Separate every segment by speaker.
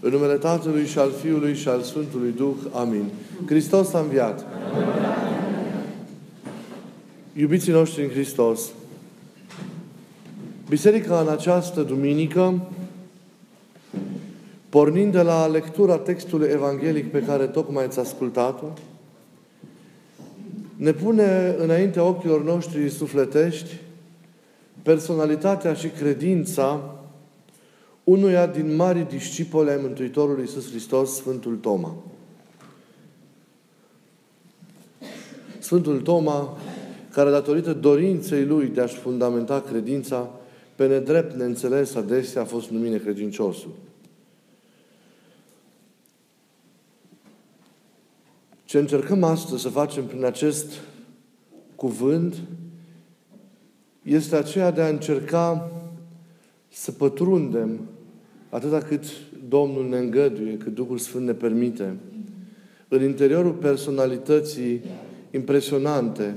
Speaker 1: În numele Tatălui și al Fiului și al Sfântului Duh. Amin. Hristos a înviat. Iubiții noștri în Hristos, Biserica în această duminică, pornind de la lectura textului evanghelic pe care tocmai ați ascultat-o, ne pune înaintea ochilor noștri sufletești personalitatea și credința unuia din mari discipole ai Mântuitorului Iisus Hristos, Sfântul Toma. Sfântul Toma, care datorită dorinței lui de a-și fundamenta credința, pe nedrept neînțeles adesea a fost numit necredinciosul. Ce încercăm astăzi să facem prin acest cuvânt este aceea de a încerca să pătrundem atâta cât Domnul ne îngăduie, cât Duhul Sfânt ne permite, în interiorul personalității impresionante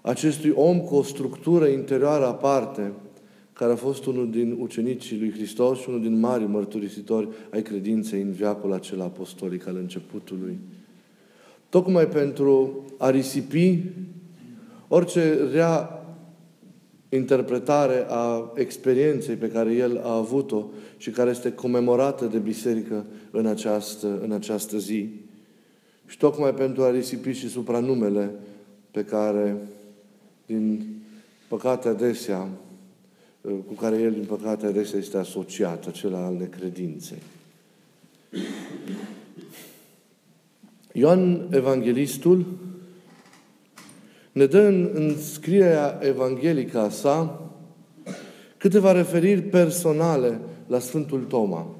Speaker 1: acestui om cu o structură interioară aparte, care a fost unul din ucenicii lui Hristos și unul din mari mărturisitori ai credinței în viacul acela apostolic al începutului. Tocmai pentru a risipi orice rea interpretare a experienței pe care el a avut-o și care este comemorată de biserică în această, în această zi. Și tocmai pentru a risipi și supranumele pe care, din păcate adesea, cu care el, din păcate, adesea este asociat, acela al necredinței. Ioan Evanghelistul ne dă în, în scrierea evanghelică a sa câteva referiri personale la Sfântul Toma.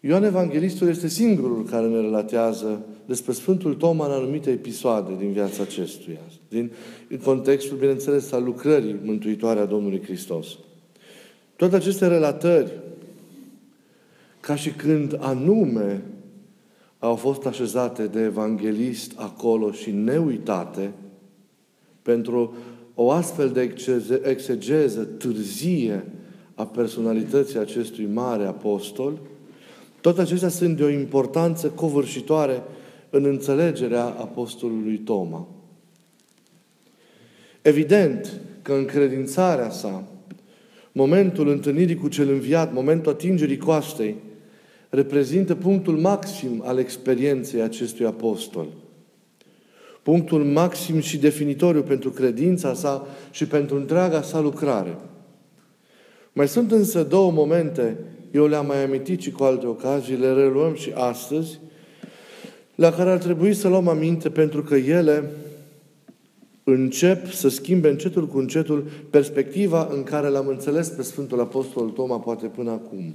Speaker 1: Ioan Evanghelistul este singurul care ne relatează despre Sfântul Toma în anumite episoade din viața acestuia, din în contextul, bineînțeles, al lucrării mântuitoare a Domnului Hristos. Toate aceste relatări, ca și când anume au fost așezate de evanghelist acolo și neuitate, pentru o astfel de exegeză târzie a personalității acestui mare apostol, toate acestea sunt de o importanță covârșitoare în înțelegerea apostolului Toma. Evident că încredințarea sa, momentul întâlnirii cu cel înviat, momentul atingerii coastei, reprezintă punctul maxim al experienței acestui apostol – punctul maxim și definitoriu pentru credința sa și pentru întreaga sa lucrare. Mai sunt însă două momente, eu le-am mai amintit și cu alte ocazii, le reluăm și astăzi, la care ar trebui să luăm aminte pentru că ele încep să schimbe încetul cu încetul perspectiva în care l-am înțeles pe Sfântul Apostol Toma poate până acum.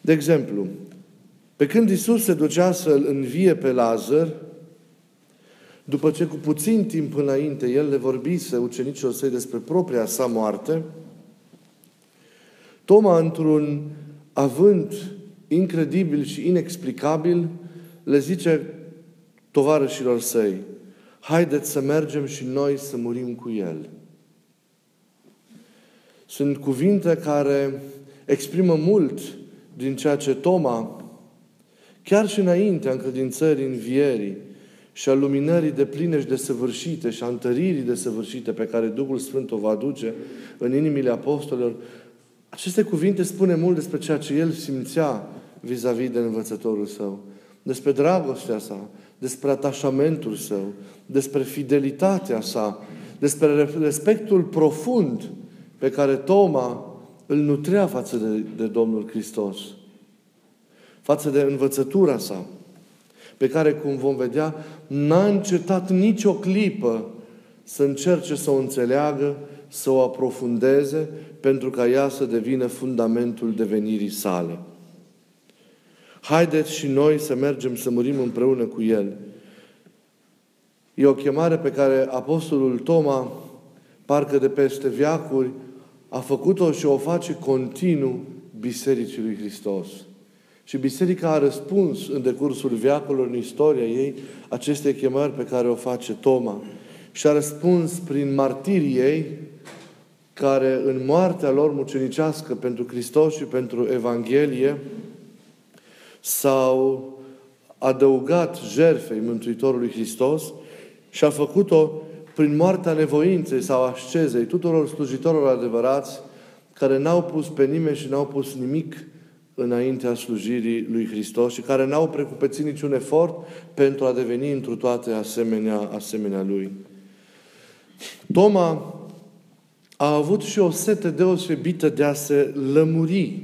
Speaker 1: De exemplu, pe când Isus se ducea să-l învie pe Lazar, după ce cu puțin timp înainte el le vorbise ucenicilor săi despre propria sa moarte, Toma, într-un avânt incredibil și inexplicabil, le zice tovarășilor săi, haideți să mergem și noi să murim cu El. Sunt cuvinte care exprimă mult din ceea ce Toma Chiar și înaintea încredințării învierii și a luminării de pline și de săvârșite și a întăririi de săvârșite pe care Duhul Sfânt o va aduce în inimile apostolilor, aceste cuvinte spune mult despre ceea ce el simțea vis-a-vis de învățătorul său, despre dragostea sa, despre atașamentul său, despre fidelitatea sa, despre respectul profund pe care Toma îl nutrea față de, de Domnul Hristos față de învățătura sa, pe care, cum vom vedea, n-a încetat nicio clipă să încerce să o înțeleagă, să o aprofundeze, pentru ca ea să devină fundamentul devenirii sale. Haideți și noi să mergem să murim împreună cu El. E o chemare pe care Apostolul Toma, parcă de peste viacuri, a făcut-o și o face continuu Bisericii lui Hristos. Și Biserica a răspuns în decursul viacurilor, în istoria ei, aceste chemări pe care o face Toma. Și a răspuns prin martirii ei, care în moartea lor mucenicească pentru Hristos și pentru Evanghelie s-au adăugat jertfei Mântuitorului Hristos și a făcut-o prin moartea nevoinței sau ascezei tuturor slujitorilor adevărați care n-au pus pe nimeni și n-au pus nimic înaintea slujirii lui Hristos și care n-au precupețit niciun efort pentru a deveni întru toate asemenea, asemenea lui. Toma a avut și o sete deosebită de a se lămuri.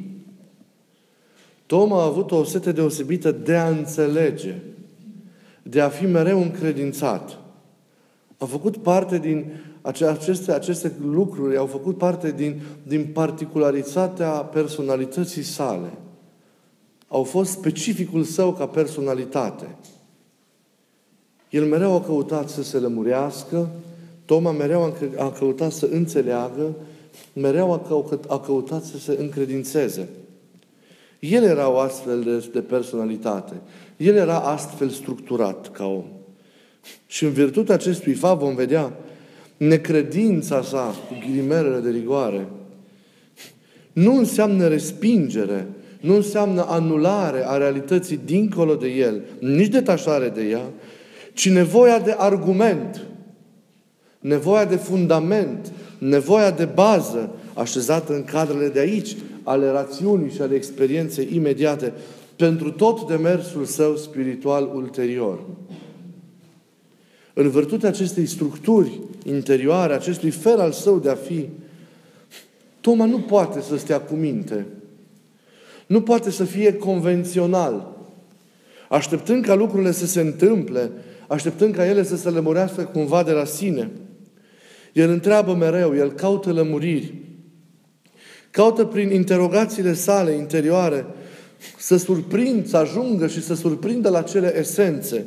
Speaker 1: Toma a avut o sete deosebită de a înțelege, de a fi mereu încredințat. A făcut parte din aceste, aceste lucruri, au făcut parte din, din particularitatea personalității sale. Au fost specificul său ca personalitate. El mereu a căutat să se lămurească, Toma mereu a căutat să înțeleagă, mereu a căutat să se încredințeze. El era o astfel de, de personalitate. El era astfel structurat ca om. Și în virtutea acestui fapt vom vedea necredința sa, cu ghilimerele de rigoare, nu înseamnă respingere, nu înseamnă anulare a realității dincolo de el, nici detașare de ea, ci nevoia de argument, nevoia de fundament, nevoia de bază așezată în cadrele de aici, ale rațiunii și ale experienței imediate, pentru tot demersul său spiritual ulterior. În virtutea acestei structuri interioare, acestui fel al său de a fi, Toma nu poate să stea cu minte. Nu poate să fie convențional. Așteptând ca lucrurile să se întâmple, așteptând ca ele să se lămurească cumva de la sine. El întreabă mereu, el caută lămuriri. Caută prin interogațiile sale interioare să surprind, să ajungă și să surprindă la cele esențe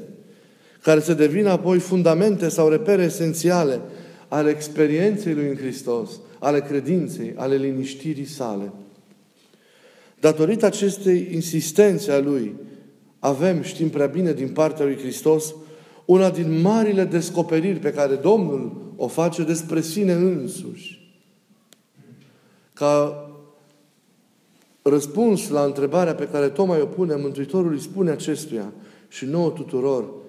Speaker 1: care să devină apoi fundamente sau repere esențiale ale experienței lui în Hristos, ale credinței, ale liniștirii sale. Datorită acestei insistențe a Lui, avem, știm prea bine din partea Lui Hristos, una din marile descoperiri pe care Domnul o face despre sine însuși. Ca răspuns la întrebarea pe care Toma o pune, Mântuitorul îi spune acestuia și nouă tuturor,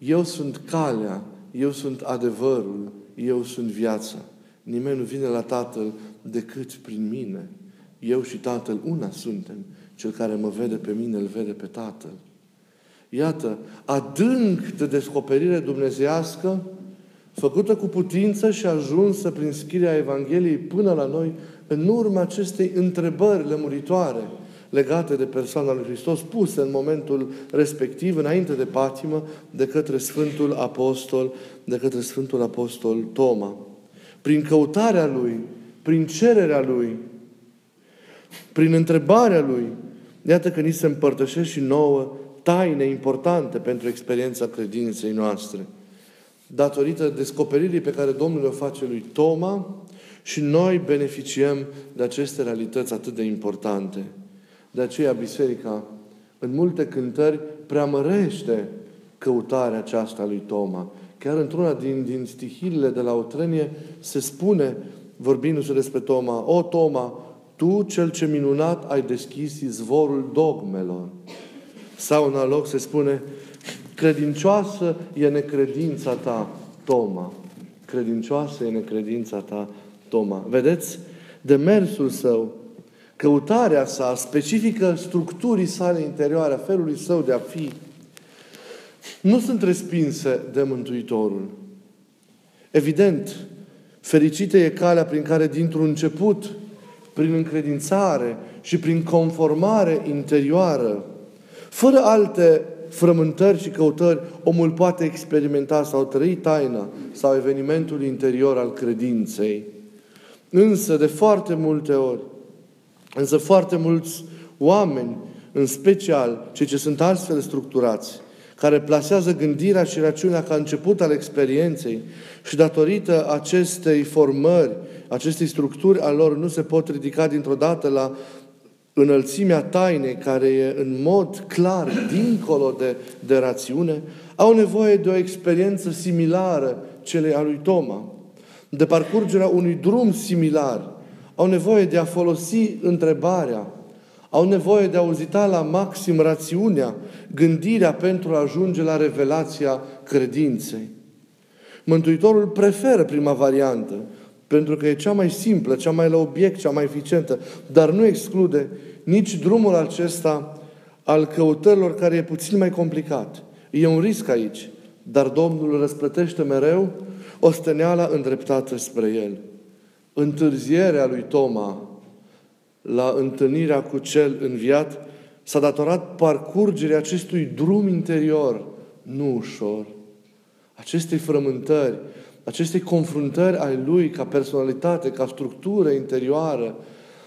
Speaker 1: eu sunt calea, eu sunt adevărul, eu sunt viața. Nimeni nu vine la Tatăl decât prin mine. Eu și Tatăl una suntem. Cel care mă vede pe mine, îl vede pe Tatăl. Iată, adânc de descoperire dumnezească, făcută cu putință și ajunsă prin scrierea Evangheliei până la noi, în urma acestei întrebări lămuritoare legate de persoana lui Hristos, puse în momentul respectiv, înainte de patimă, de către Sfântul Apostol, de către Sfântul Apostol Toma. Prin căutarea lui, prin cererea lui, prin întrebarea lui, iată că ni se împărtășesc și nouă taine importante pentru experiența credinței noastre. Datorită descoperirii pe care Domnul o face lui Toma, și noi beneficiem de aceste realități atât de importante. De aceea Biserica, în multe cântări, preamărește căutarea aceasta lui Toma. Chiar într-una din, din stihile de la Otrenie se spune, vorbindu-se despre Toma, O Toma, tu, cel ce minunat, ai deschis izvorul dogmelor. Sau în loc se spune, credincioasă e necredința ta, Toma. Credincioasă e necredința ta, Toma. Vedeți? Demersul său, căutarea sa, specifică structurii sale interioare, a felului său de a fi, nu sunt respinse de Mântuitorul. Evident, fericită e calea prin care dintr-un început, prin încredințare și prin conformare interioară, fără alte frământări și căutări, omul poate experimenta sau trăi taina sau evenimentul interior al credinței. Însă, de foarte multe ori, însă foarte mulți oameni, în special cei ce sunt astfel structurați, care plasează gândirea și rațiunea ca început al experienței și datorită acestei formări, acestei structuri al lor, nu se pot ridica dintr-o dată la înălțimea tainei care e în mod clar dincolo de, de rațiune, au nevoie de o experiență similară celei a lui Toma. de parcurgerea unui drum similar, au nevoie de a folosi întrebarea, au nevoie de a auzita la maxim rațiunea, gândirea pentru a ajunge la revelația credinței. Mântuitorul preferă prima variantă, pentru că e cea mai simplă, cea mai la obiect, cea mai eficientă, dar nu exclude nici drumul acesta al căutărilor care e puțin mai complicat. E un risc aici, dar Domnul răsplătește mereu o steneală îndreptată spre El. Întârzierea lui Toma la întâlnirea cu cel înviat s-a datorat parcurgerii acestui drum interior, nu ușor, acestei frământări, acestei confruntări ai lui ca personalitate, ca structură interioară,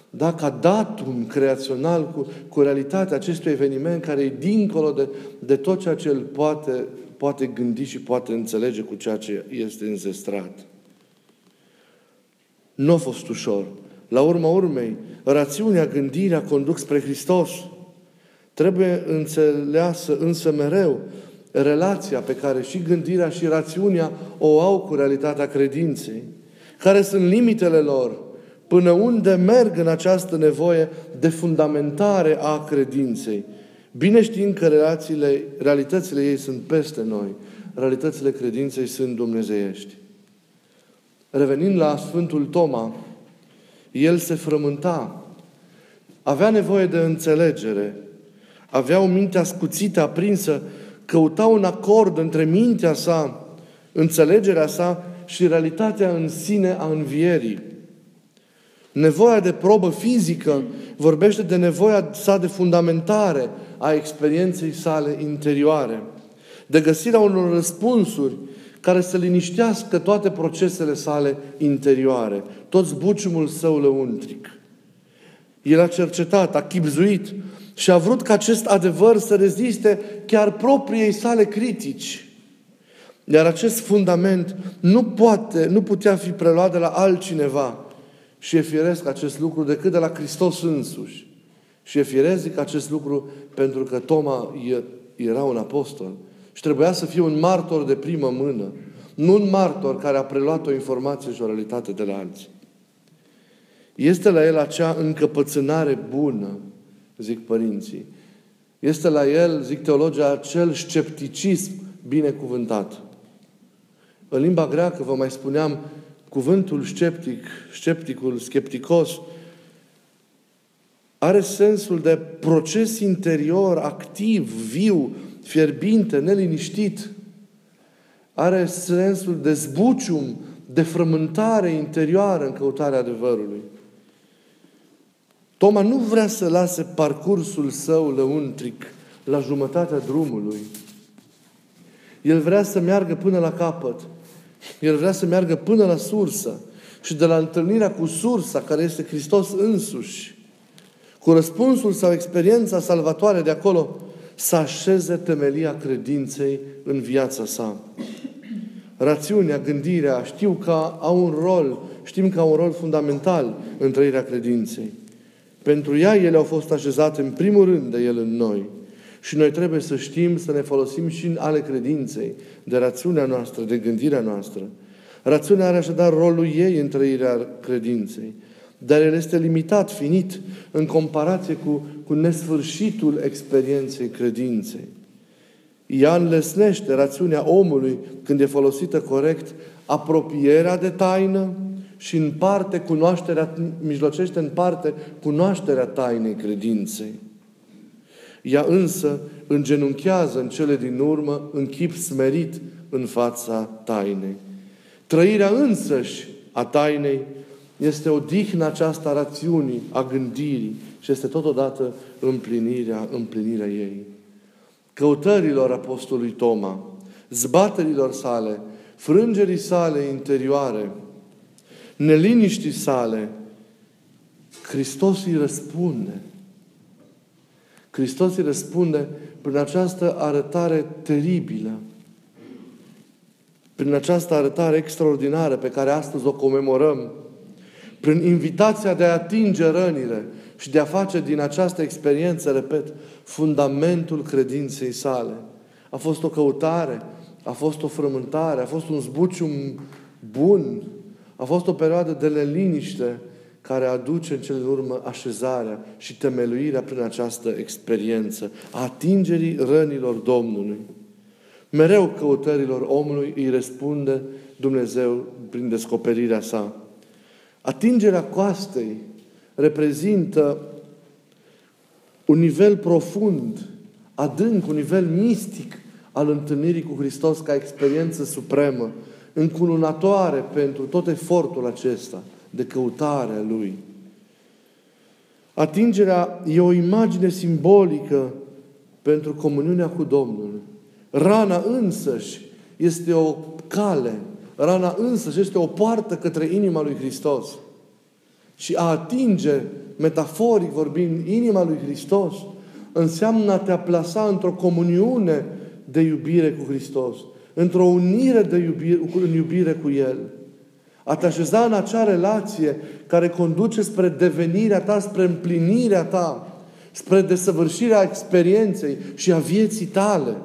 Speaker 1: da, ca datum creațional cu, cu realitatea acestui eveniment care e dincolo de, de tot ceea ce el poate, poate gândi și poate înțelege cu ceea ce este înzestrat. Nu a fost ușor. La urma urmei, rațiunea, gândirea conduc spre Hristos. Trebuie înțeleasă însă mereu relația pe care și gândirea și rațiunea o au cu realitatea credinței. Care sunt limitele lor? Până unde merg în această nevoie de fundamentare a credinței? Bine știind că relațiile, realitățile ei sunt peste noi, realitățile credinței sunt dumnezeiești. Revenind la Sfântul Toma, el se frământa, avea nevoie de înțelegere, avea o minte ascuțită, aprinsă, căuta un acord între mintea sa, înțelegerea sa și realitatea în sine a învierii. Nevoia de probă fizică vorbește de nevoia sa de fundamentare a experienței sale interioare, de găsirea unor răspunsuri care să liniștească toate procesele sale interioare, tot zbuciumul său lăuntric. El a cercetat, a chipzuit și a vrut ca acest adevăr să reziste chiar propriei sale critici. Iar acest fundament nu poate, nu putea fi preluat de la altcineva. Și e firesc acest lucru decât de la Hristos însuși. Și e firesc acest lucru pentru că Toma era un apostol și trebuia să fie un martor de primă mână. Nu un martor care a preluat o informație și o realitate de la alții. Este la el acea încăpățânare bună, zic părinții. Este la el, zic teologia, acel scepticism binecuvântat. În limba greacă, vă mai spuneam, cuvântul sceptic, scepticul, skepticos, are sensul de proces interior activ, viu, fierbinte, neliniștit. Are sensul de zbucium, de frământare interioară în căutarea adevărului. Toma nu vrea să lase parcursul său lăuntric la jumătatea drumului. El vrea să meargă până la capăt. El vrea să meargă până la sursă. Și de la întâlnirea cu sursa, care este Hristos însuși, cu răspunsul sau experiența salvatoare de acolo, să așeze temelia credinței în viața sa. Rațiunea, gândirea, știu că au un rol, știm că au un rol fundamental în trăirea credinței. Pentru ea ele au fost așezate în primul rând de El în noi. Și noi trebuie să știm să ne folosim și în ale credinței, de rațiunea noastră, de gândirea noastră. Rațiunea are așadar rolul ei în trăirea credinței. Dar el este limitat, finit, în comparație cu, cu nesfârșitul experienței credinței. Ea înlesnește rațiunea omului, când e folosită corect, apropierea de taină și în parte cunoașterea, mijlocește în parte cunoașterea tainei credinței. Ea însă îngenunchează în cele din urmă în chip smerit în fața tainei. Trăirea însăși a tainei este o dihnă aceasta a rațiunii, a gândirii și este totodată împlinirea, împlinirea ei. Căutărilor Apostolului Toma, zbaterilor sale, frângerii sale interioare, neliniștii sale, Hristos îi răspunde. Hristos îi răspunde prin această arătare teribilă, prin această arătare extraordinară pe care astăzi o comemorăm, prin invitația de a atinge rănile și de a face din această experiență, repet, fundamentul credinței sale. A fost o căutare, a fost o frământare, a fost un zbucium bun, A fost o perioadă de liniște care aduce în cele în urmă așezarea și temeluirea prin această experiență a atingerii rănilor Domnului. Mereu căutărilor omului îi răspunde Dumnezeu prin descoperirea sa. Atingerea coastei reprezintă un nivel profund, adânc, un nivel mistic al întâlnirii cu Hristos ca experiență supremă, încununatoare pentru tot efortul acesta de căutare a Lui. Atingerea e o imagine simbolică pentru comuniunea cu Domnul. Rana însăși este o cale. Rana însăși este o poartă către inima lui Hristos. Și a atinge, metaforic vorbind, inima lui Hristos înseamnă a te plasa într-o comuniune de iubire cu Hristos. Într-o unire de iubire, în iubire cu El. A te așeza în acea relație care conduce spre devenirea ta, spre împlinirea ta, spre desăvârșirea experienței și a vieții tale.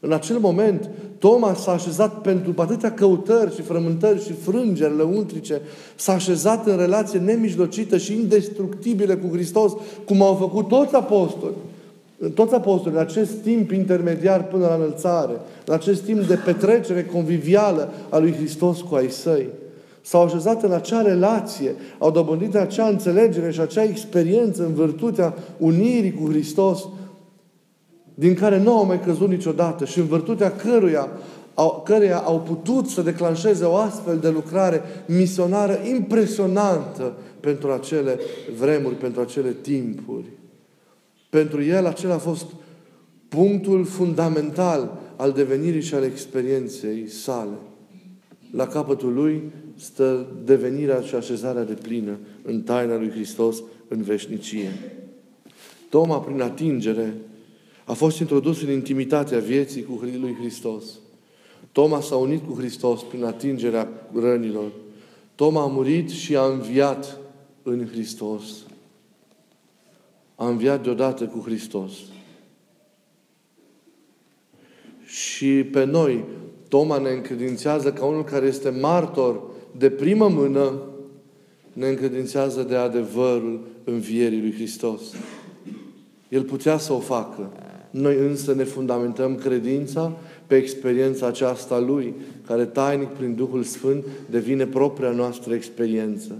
Speaker 1: În acel moment, Toma s-a așezat pentru atâtea căutări și frământări și frângeri lăuntrice, s-a așezat în relație nemijlocită și indestructibilă cu Hristos, cum au făcut toți apostoli. Toți apostolii, în acest timp intermediar până la înălțare, în acest timp de petrecere convivială a lui Hristos cu ai săi, s-au așezat în acea relație, au dobândit acea înțelegere și acea experiență în virtutea unirii cu Hristos, din care nu au mai căzut niciodată și în virtutea căruia au, căreia au putut să declanșeze o astfel de lucrare misionară impresionantă pentru acele vremuri, pentru acele timpuri. Pentru el acela a fost punctul fundamental al devenirii și al experienței sale. La capătul lui stă devenirea și așezarea de plină în taina lui Hristos în veșnicie. Toma, prin atingere, a fost introdus în intimitatea vieții cu lui Hristos. Toma s-a unit cu Hristos prin atingerea rănilor. Toma a murit și a înviat în Hristos. A înviat deodată cu Hristos. Și pe noi, Toma ne încredințează ca unul care este martor de primă mână, ne încredințează de adevărul învierii lui Hristos. El putea să o facă. Noi însă ne fundamentăm credința pe experiența aceasta a Lui, care tainic prin Duhul Sfânt devine propria noastră experiență.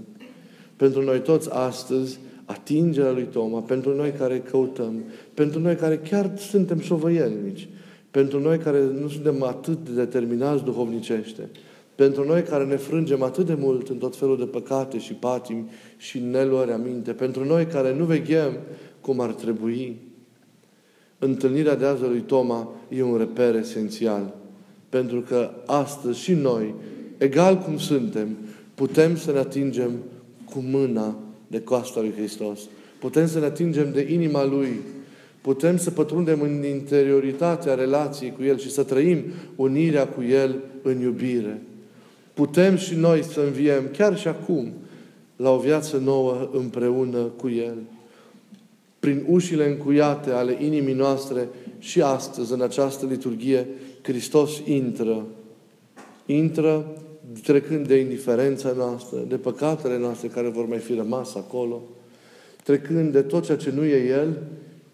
Speaker 1: Pentru noi toți astăzi, atingerea lui Toma, pentru noi care căutăm, pentru noi care chiar suntem șovăielnici, pentru noi care nu suntem atât de determinați duhovnicește, pentru noi care ne frângem atât de mult în tot felul de păcate și patimi și neluări aminte, pentru noi care nu veghem cum ar trebui, întâlnirea de azi a lui Toma e un reper esențial. Pentru că astăzi și noi, egal cum suntem, putem să ne atingem cu mâna de coasta lui Hristos. Putem să ne atingem de inima Lui. Putem să pătrundem în interioritatea relației cu El și să trăim unirea cu El în iubire. Putem și noi să înviem, chiar și acum, la o viață nouă împreună cu El prin ușile încuiate ale inimii noastre și astăzi, în această liturghie, Hristos intră. Intră trecând de indiferența noastră, de păcatele noastre care vor mai fi rămas acolo, trecând de tot ceea ce nu e El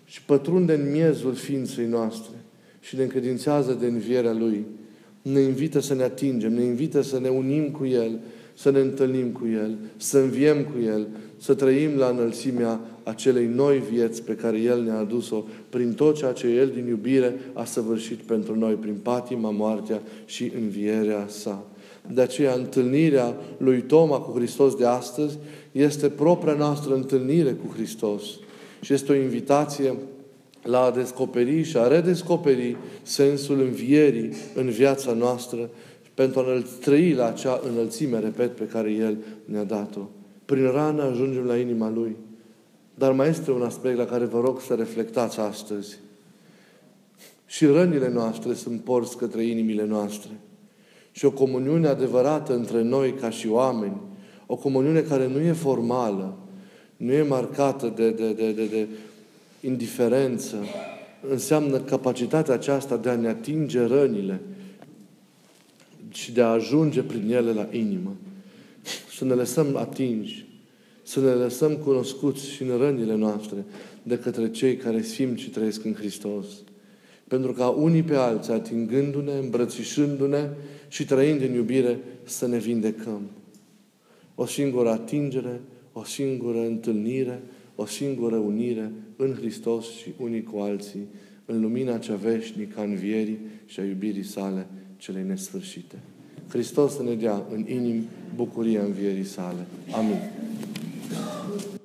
Speaker 1: și pătrunde în miezul ființei noastre și ne încredințează de învierea Lui. Ne invită să ne atingem, ne invită să ne unim cu El, să ne întâlnim cu El, să înviem cu El, să trăim la înălțimea acelei noi vieți pe care El ne-a adus-o prin tot ceea ce El din iubire a săvârșit pentru noi, prin patima, moartea și învierea sa. De aceea, întâlnirea lui Toma cu Hristos de astăzi este propria noastră întâlnire cu Hristos. Și este o invitație la a descoperi și a redescoperi sensul învierii în viața noastră pentru a trăi la acea înălțime, repet, pe care El ne-a dat-o. Prin rană ajungem la inima Lui. Dar mai este un aspect la care vă rog să reflectați astăzi. Și rănile noastre sunt porți către inimile noastre. Și o comuniune adevărată între noi ca și oameni, o comuniune care nu e formală, nu e marcată de, de, de, de, de indiferență, înseamnă capacitatea aceasta de a ne atinge rănile și de a ajunge prin ele la inimă. să ne lăsăm atingi, să ne lăsăm cunoscuți și în rănile noastre de către cei care simt și trăiesc în Hristos. Pentru ca unii pe alții, atingându-ne, îmbrățișându-ne și trăind în iubire, să ne vindecăm. O singură atingere, o singură întâlnire, o singură unire în Hristos și unii cu alții, în lumina cea veșnică a învierii și a iubirii sale cele nesfârșite. Hristos să ne dea în inimi bucuria învierii sale. Amin. No.